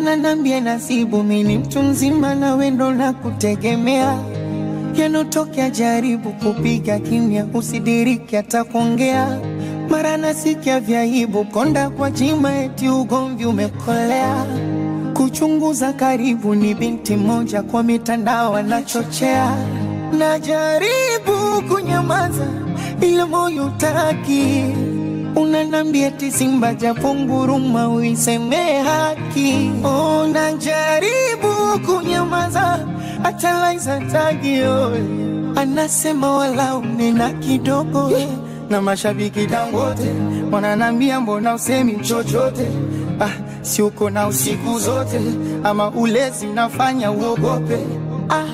mana nambie nasibu mini mtu mzima na wendo na kutegemea yanotokea jaribu kupiga kimya usidiriki hata kuongea. Mara nasikia vyaibu konda kwa jima eti ugomvi umekolea. Kuchunguza karibu ni binti moja kwa mitandao anachochea. Najaribu kunyamaza ila moyo utaki unanambia ti simba japo nguruma uiseme haki. Ona jaribu kunyamaza hata Laiza tagio. Anasema wala unena kidogo. Na mashabiki Dangote wananambia mbona usemi chochote? Ah, si uko na usiku zote ama ulezi nafanya uogope. Ah,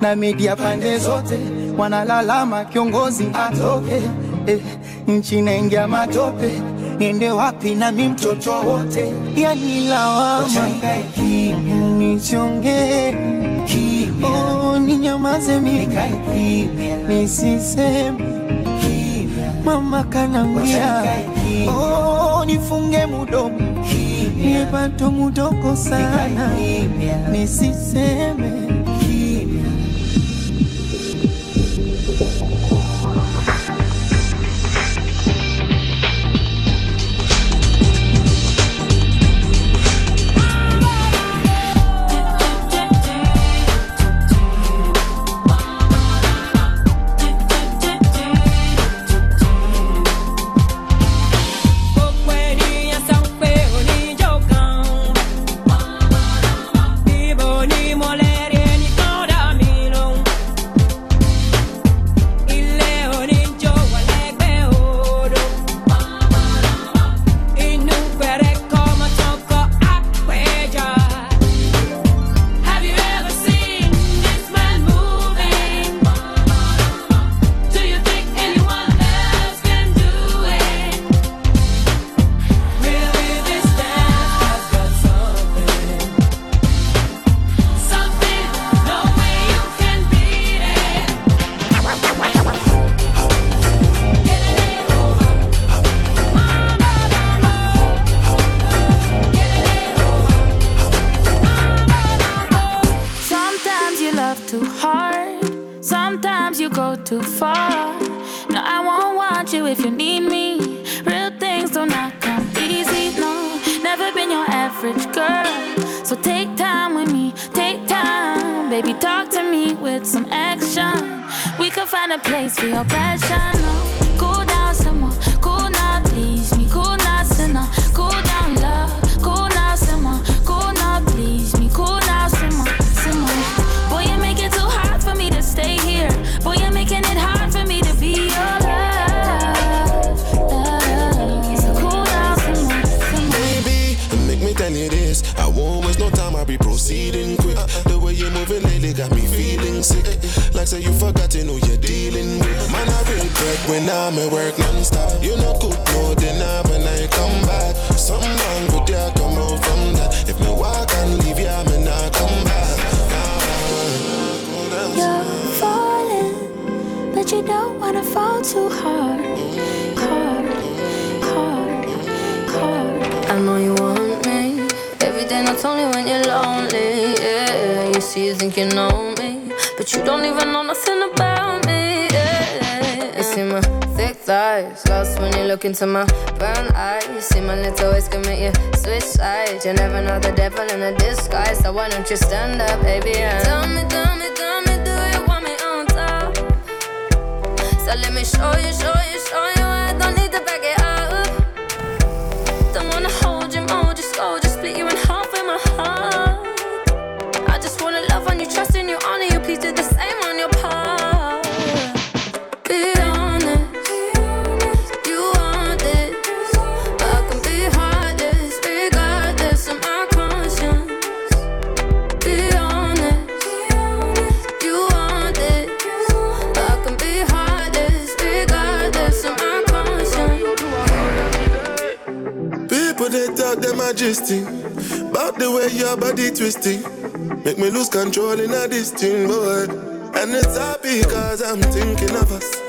na media pande zote wanalalama kiongozi atoke eh, nchi naingia matope niende wapi na mi mtoto wote? Yani lawama nichonge oh, ninyamaze mi nisiseme. Mama kanambia. Oh, nifunge mudomo. Nipato mudoko sana. Nisiseme me feeling sick. Like say you forgotten who you're dealing with. Man, I real break when I'm at work non-stop. You know cook no dinner when I come back. Something wrong with ya, come out from that. If me walk and leave ya, me not come back. You're falling, but you don't wanna fall too hard. Hard, hard, hard. I know you want me every day, not only when you're lonely. Yeah, you see, you think you know me, but you don't even know nothing about me. Yeah, you see my thick thighs, lost when you look into my brown eyes. See my little ways make you switch sides. You never know the devil in a disguise, so why don't you stand up, baby? And tell me, tell me, tell me, do you want me on top? So let me show you, show you, show you. I don't need to back it up. Don't wanna hold you more, just go, just split you in half with my heart. I just wanna love on you, trust in you, honor you. Please do the same on your part. Be honest, you want this. I can be heartless, regardless of my conscience. Be honest, you want this. I can be heartless, regardless of my conscience. People they talk majesty About the way your body twisting Make me lose control in a this thing, boy. And it's happy cause I'm thinking of us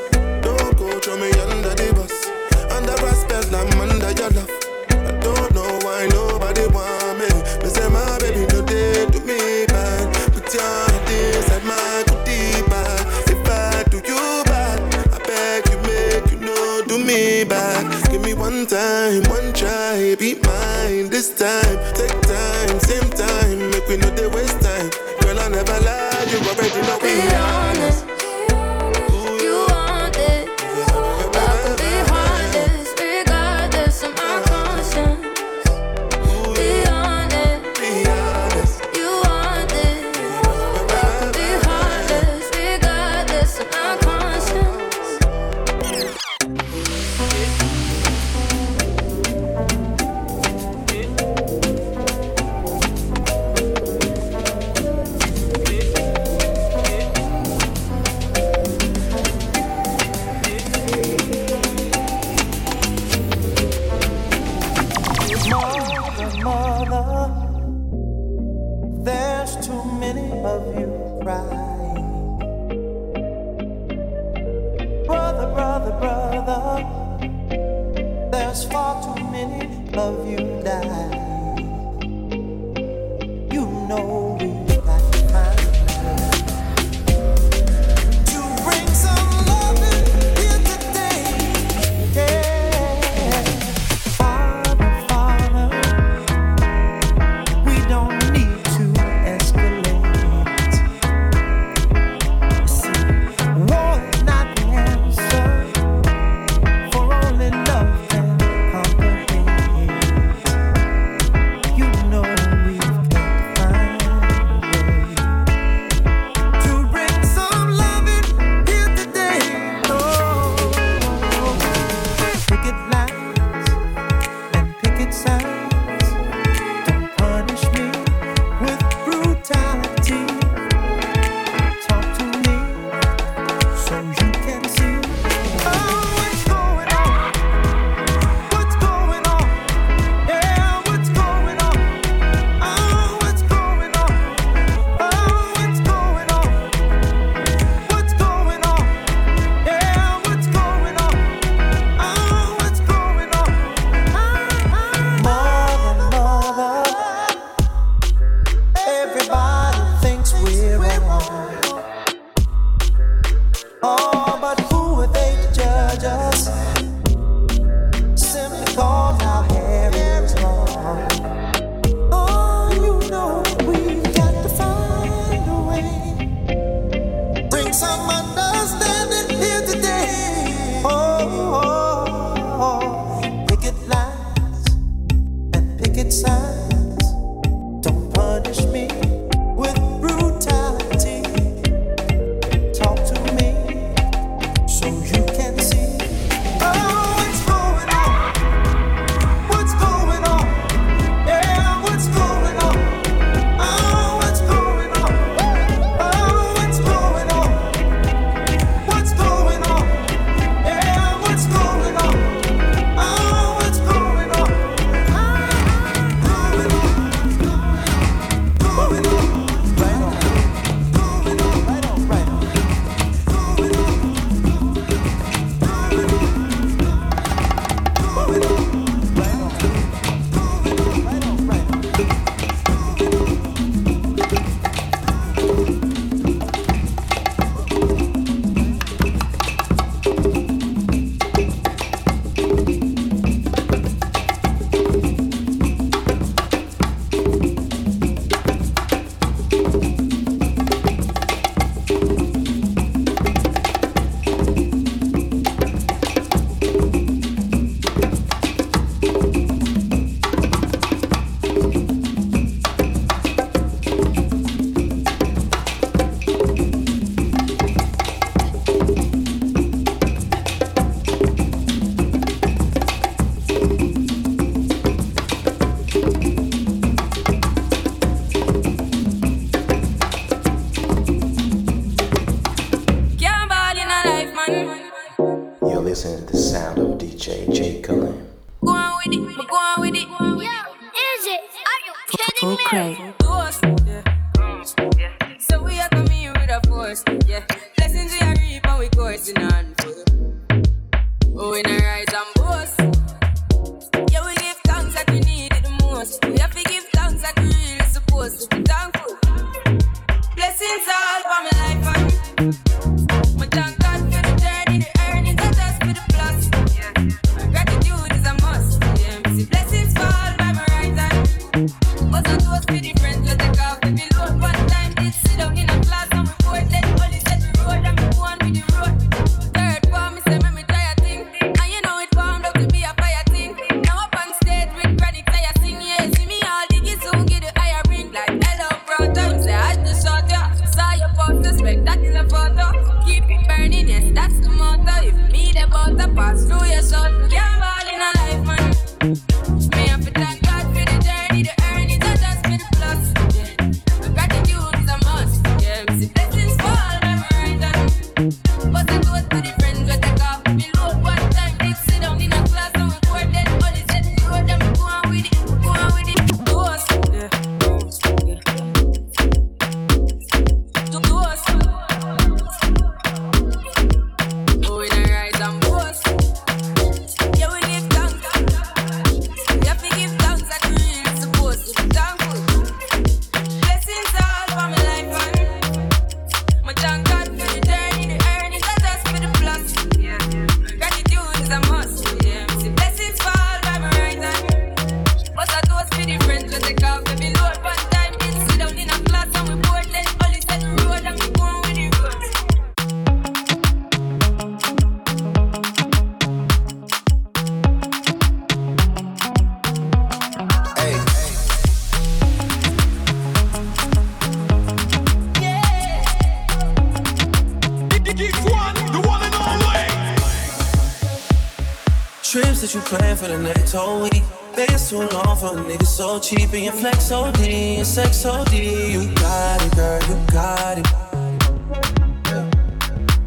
so cheap and your flex OD, your sex OD. You got it, girl, you got it.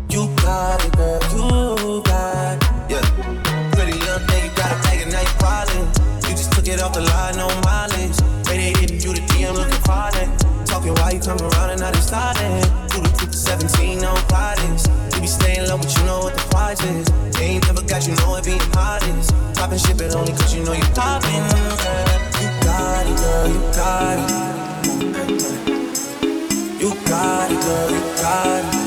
You got it, girl, you got it. Yeah. Pretty little thing, you gotta take and now you wildin'. You just took it off the line, no mileage. Way they hitting you, the DM looking falling. Talking why you come around and now they sliding. Through the 2 to 17, no bodies. You be staying low, but you know what the price is. They ain't never got you, know it being modest. Popping shit, but only cause you know you popping. girl girl, you got it. You got it, girl, you got it.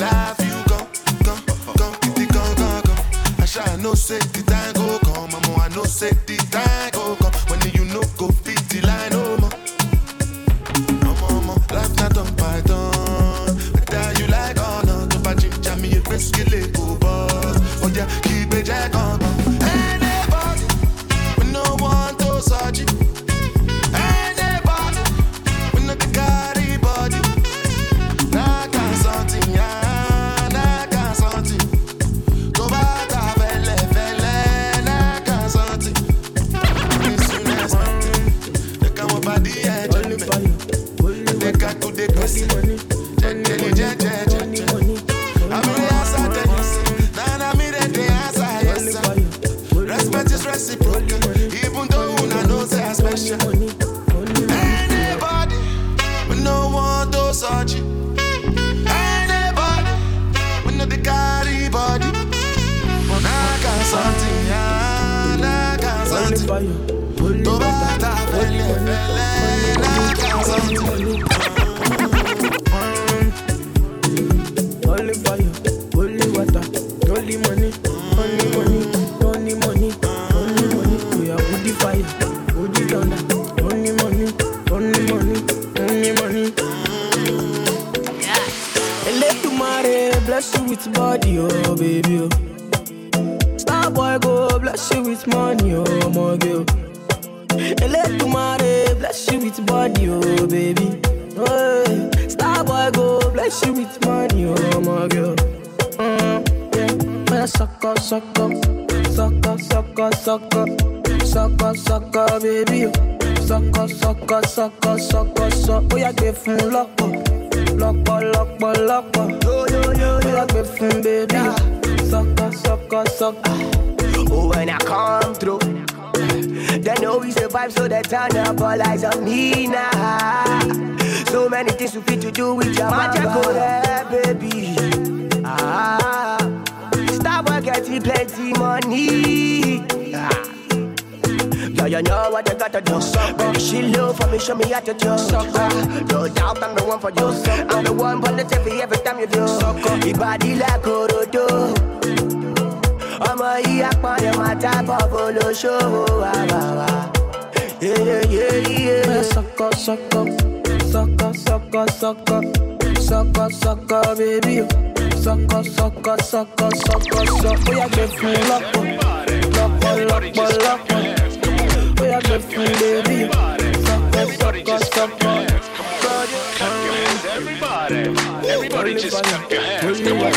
Laugh, you go, go, go, kitty, go, go, go. I shall no say the time go come, mama, I no say the time go come. When you no go fit the line oh, no more. Mama, mama, life not done by done. Whether you like or not, to buy ginger me a biscuit, go boss. Oh yeah, keep it jack on. Money, oh my girl. Mm, yeah. Suck up, suck up, suck up, suck up, suck up, suck up, suck up, baby. Suck up, suck up, suck up, suck up, suck. Oh yeah, give fun lọ́pọ̀, lọ́pọ̀, lọ́pọ̀, lọ́pọ̀. Yo yo yo, oh yeah, give fun, baby. Suck up, suck up, suck up. Oh, when I come through, they know we survive, so they turn up all eyes on me now. So many things we fit to do with your magic, yeah, baby. Ah, Starboy getting plenty money. Ah. Yeah, you know what you gotta do. Baby, she love for me, show me how to do. Ah, no doubt I'm the one for you. I'm the one for the TV every time you do. Your body like Orodo. ọmọ yìí apọ̀nẹ̀ máa jábọ̀ bolóṣòwò àbàwà. Sọkọ sọkọ sọkọ sọkọ sọkọ sọkọ sọkọ bébí o sọkọ sọkọ sọkọ sọkọ sọ ó yà gbé fún lọ́pọ̀ lọ́pọ̀ lọ́pọ̀ lọ́pọ̀ ó yà gbé fún bébí o sọkọ sọkọ sọkọ. Everybody, everybody just clap your hands. Come on,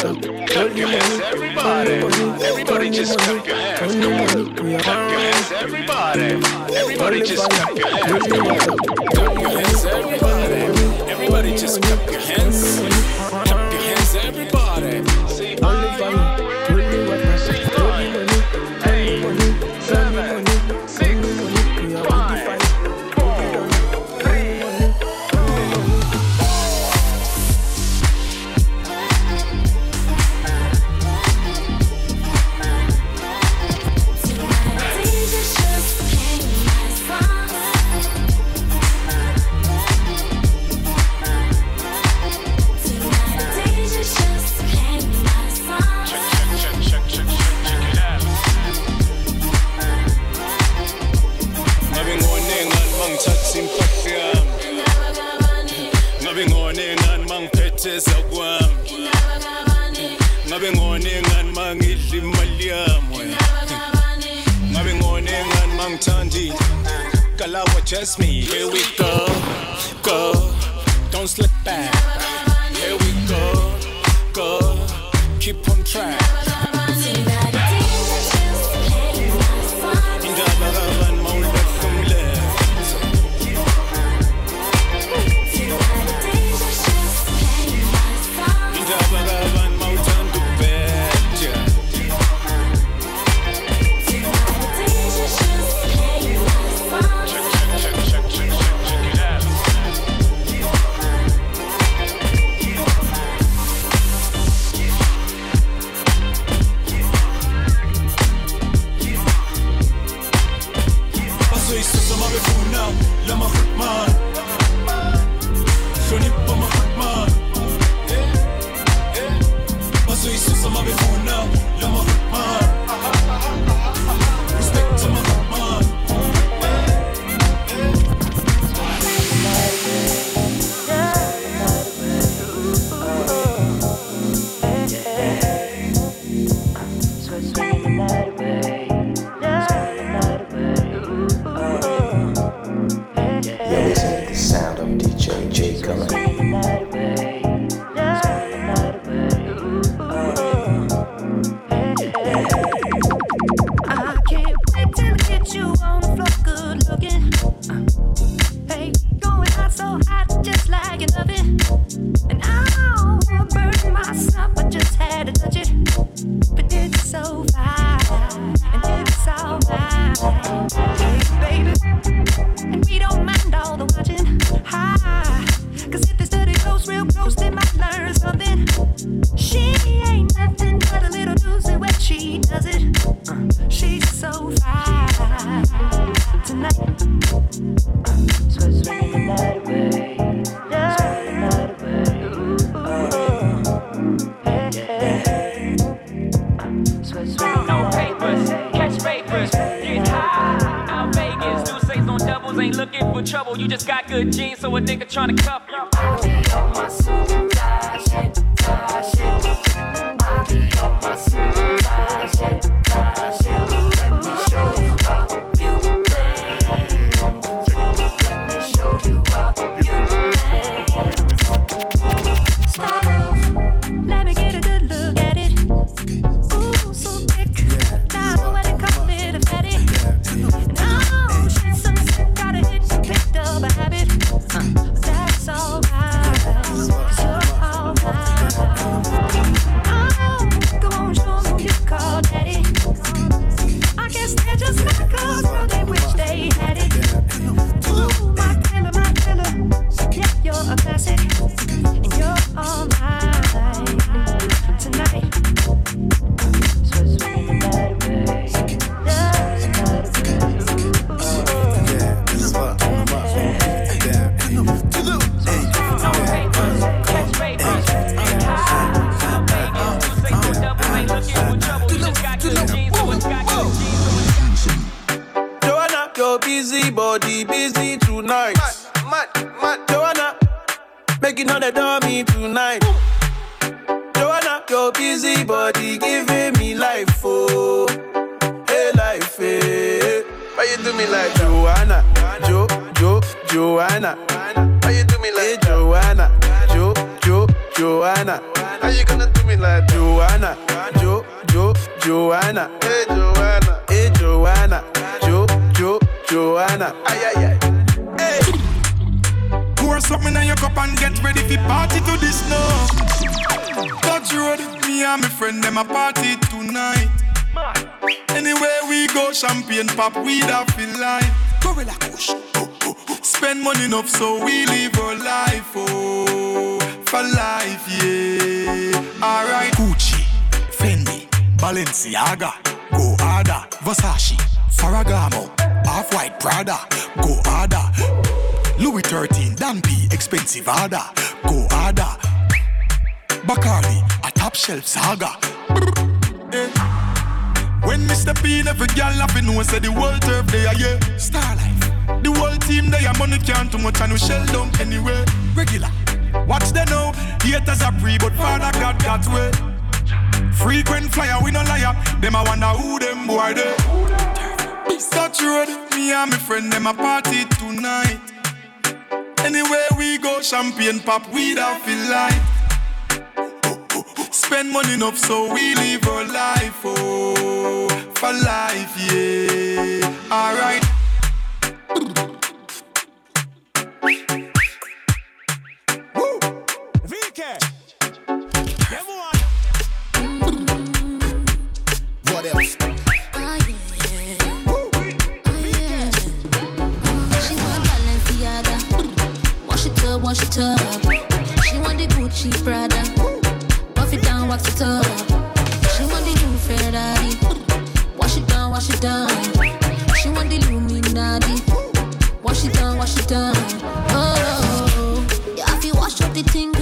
clap your hands, everybody. Everybody just clap your hands. Come on, clap your hands, everybody. Everybody just clap your hands. Come on, clap your hands, everybody. Everybody just clap your hands. saga. When Mr. step in, every girl laughing, know say the world turf they are yeah. Star life. The whole team they are money can't too much and we shell down anyway. Regular. Watch them now. Haters are free, but Father God got way. Frequent flyer, we no liar. Them I wonder who them boy they. Touch truth. me and my friend them a party tonight. Anywhere we go, champagne pop, we don't feel like. Spend money enough so we live our life, oh, for life, yeah. Alright. Wash it up, wash it up. She want the Gucci Prada box it up. She want the new Ferrari. Wash it down, wash it down. She want the Illuminati. Wash it down, wash it down. Oh, yeah, if you wash up the thing.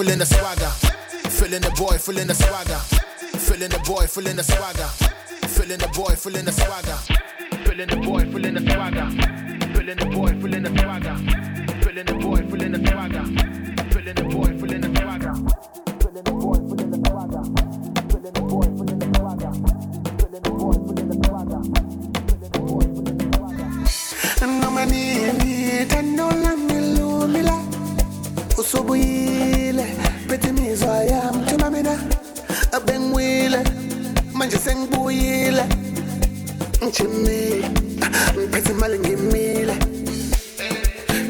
Filling the swagger. filling the boy, filling the swagger. filling the boy, filling the swagger. filling the boy, filling the swagger. filling the boy, filling the swagger. filling the boy, filling the swagger. filling the boy, filling the swagger. Feeling the boy, feeling the swagger. is why I'm chumamina abengwile manje sengibuyile ngijimile ngiphethe imali ngimile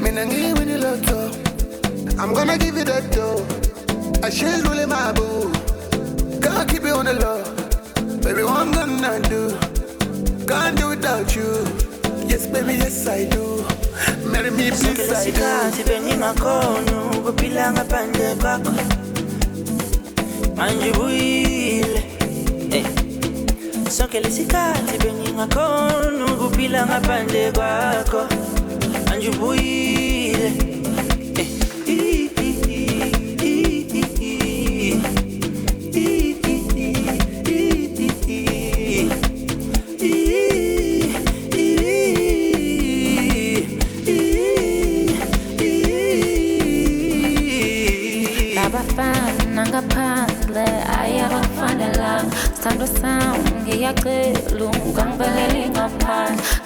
mina ngiwini lotho I'm gonna give you that dough. Ashedlule mabu God keep you on the low. Baby what I'm gonna do? Can't do without you. Yes baby yes I do. Marry me please I do. Sikhathi bengingakhona ukuphila ngaphandle kwakho manjibuyile eh. sonkela bengingakhona ukuphila ngaphandle kwakho manjibuyile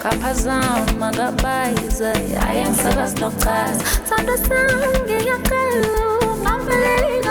kapazama kabayize ayensakasidokaz sandasangeyakeyu mambeleli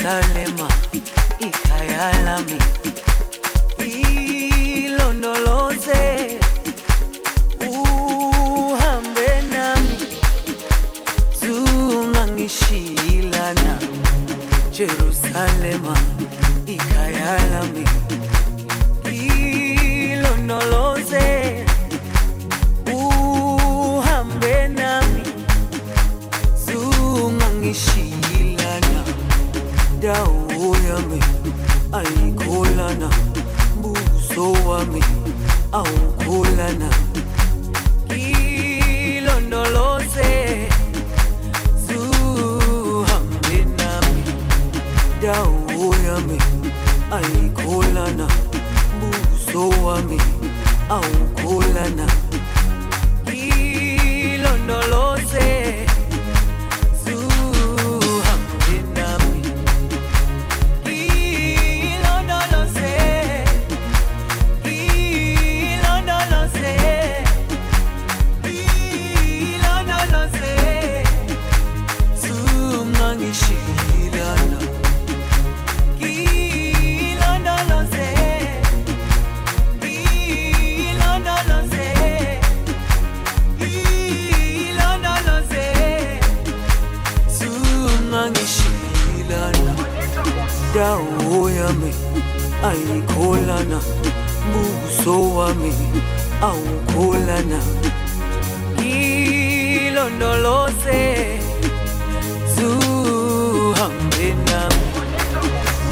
Yerusalema ikayalami ilondoloze uhambe nami. Zungangishilana Jerusalema. Oh.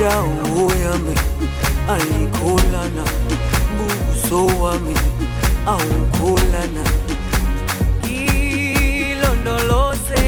indawo yami ayikholana buso wami awukholana. Ngilondoloze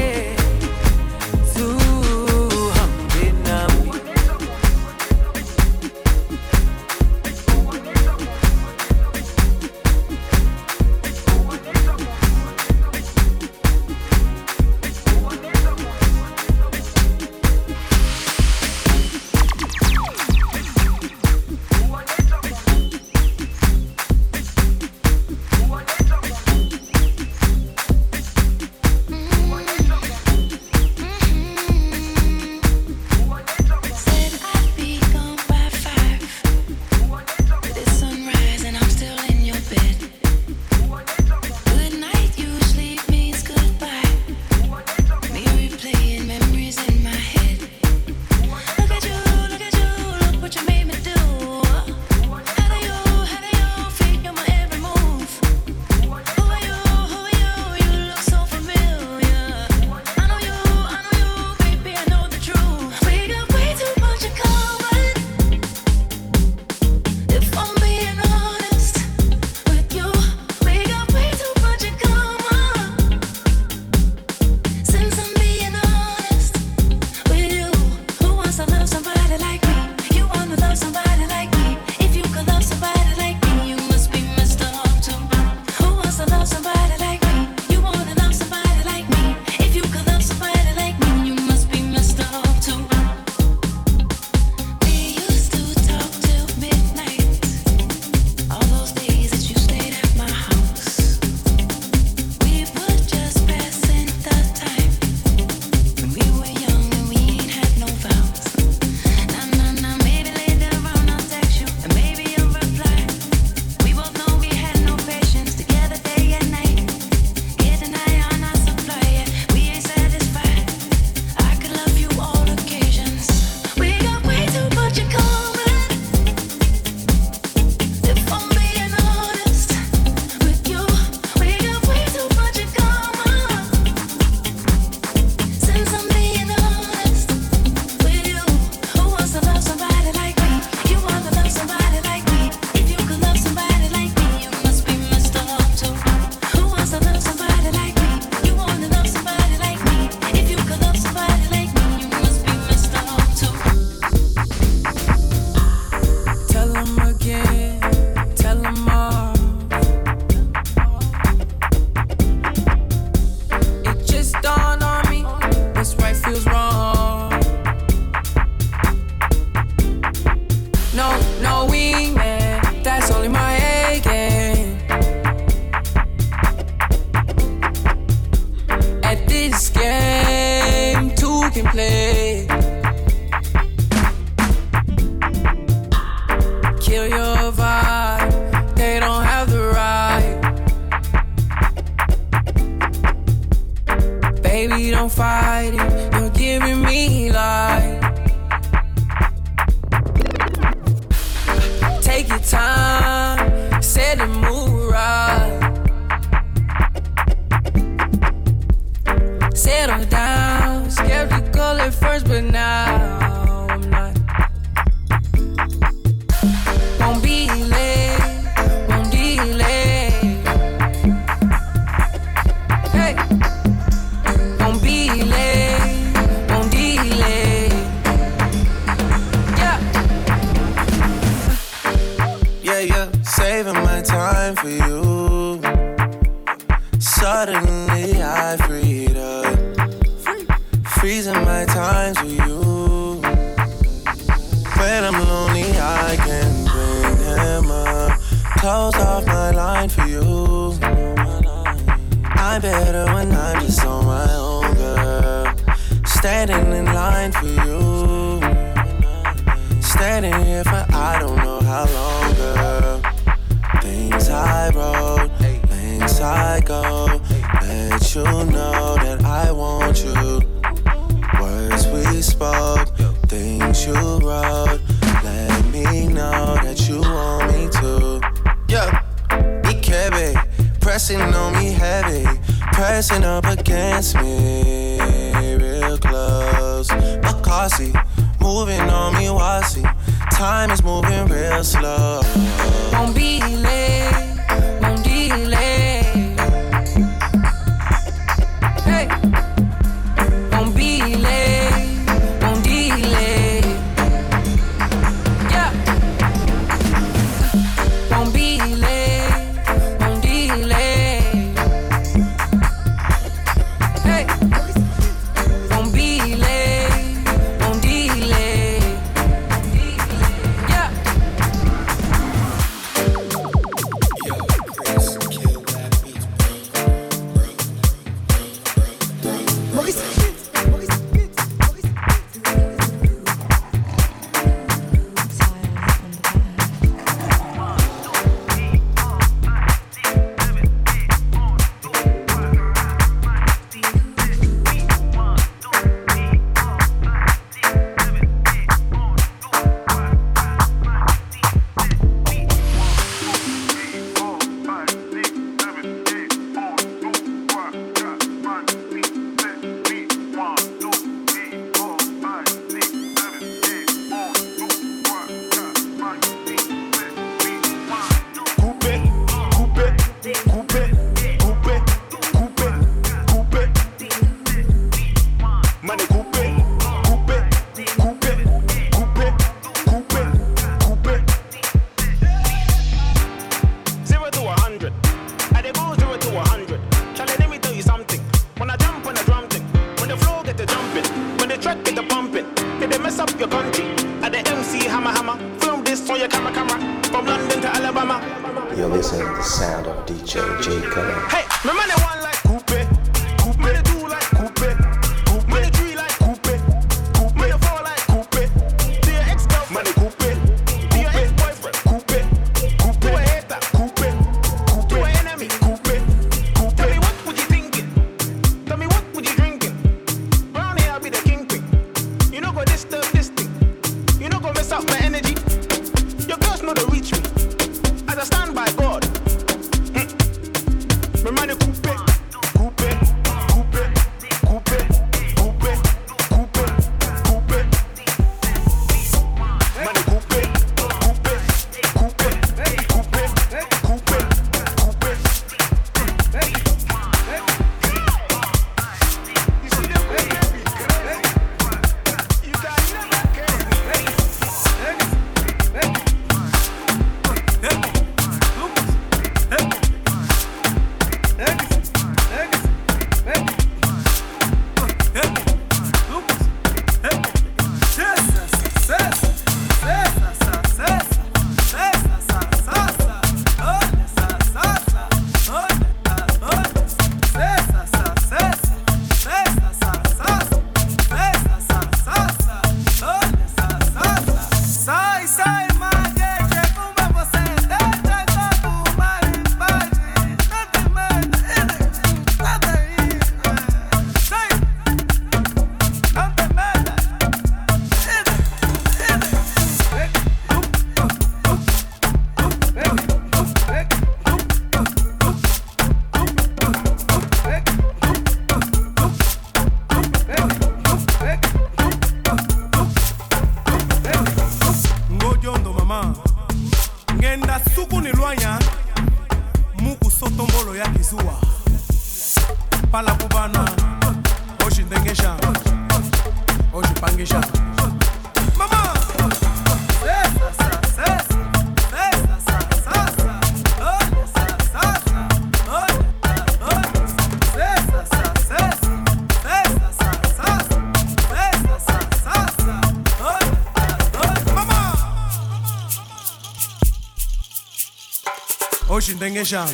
oshindengesha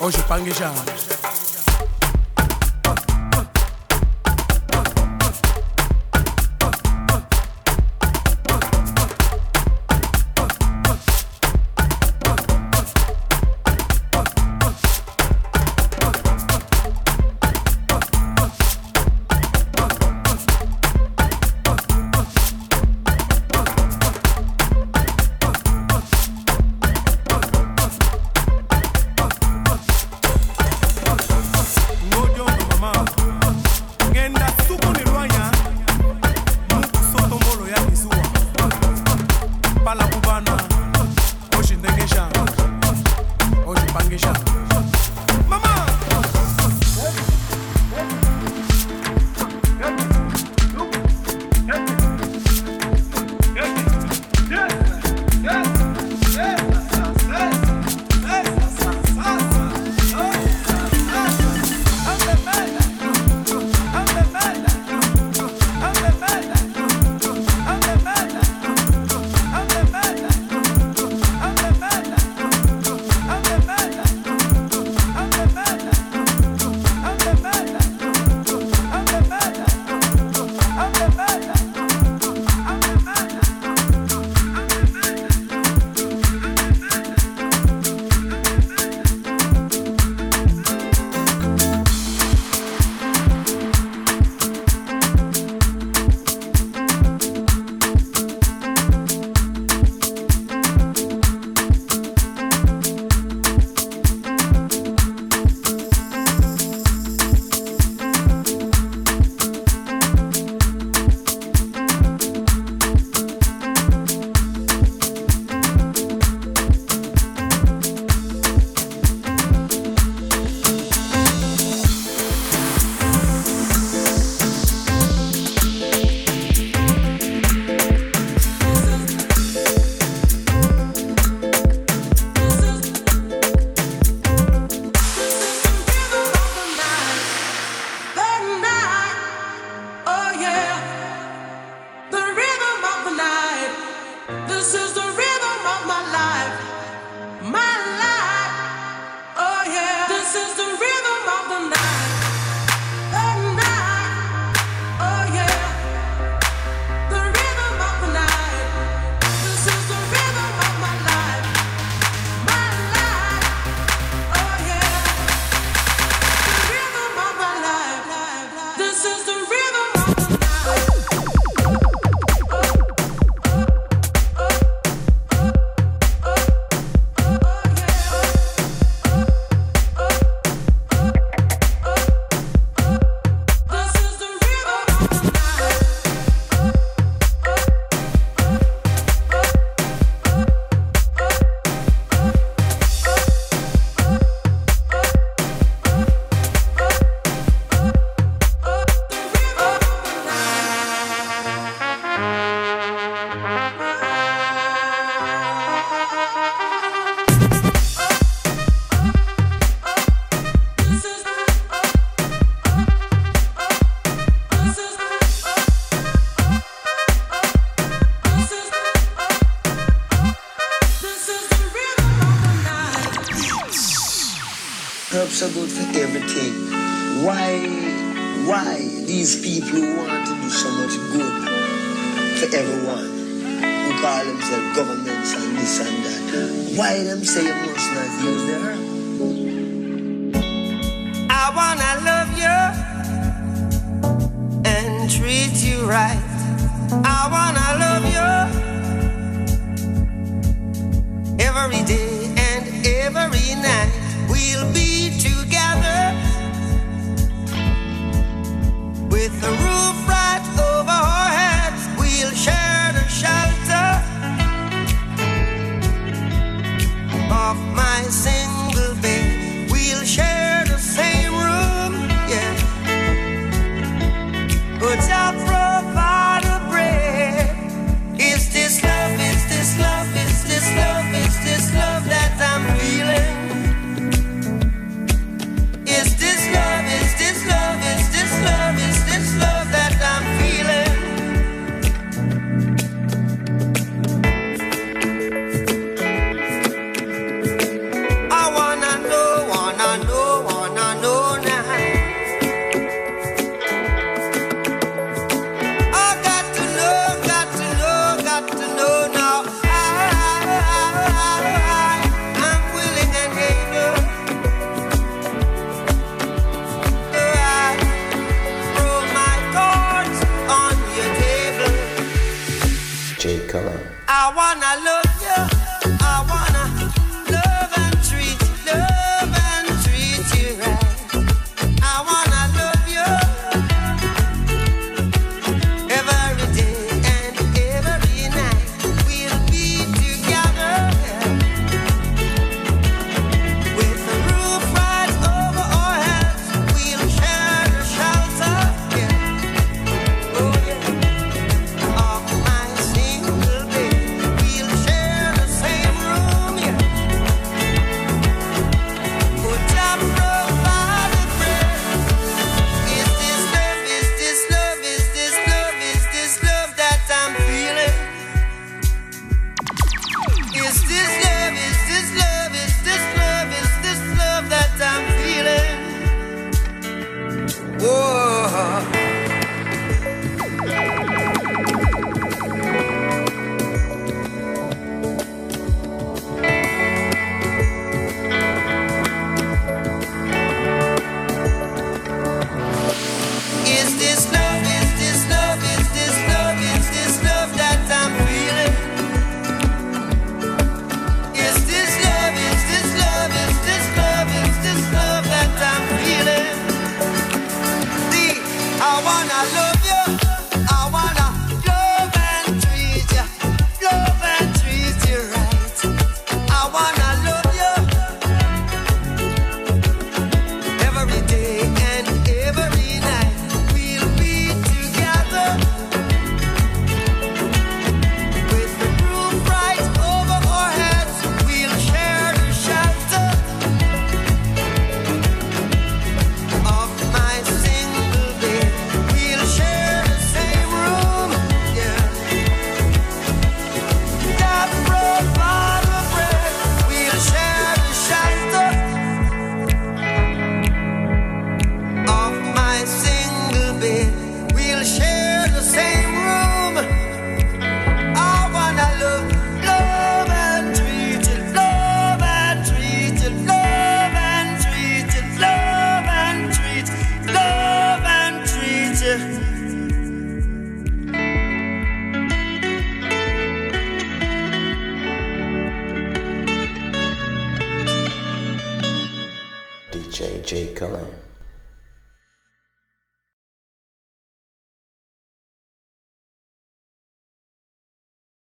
oshipangisha ngojongo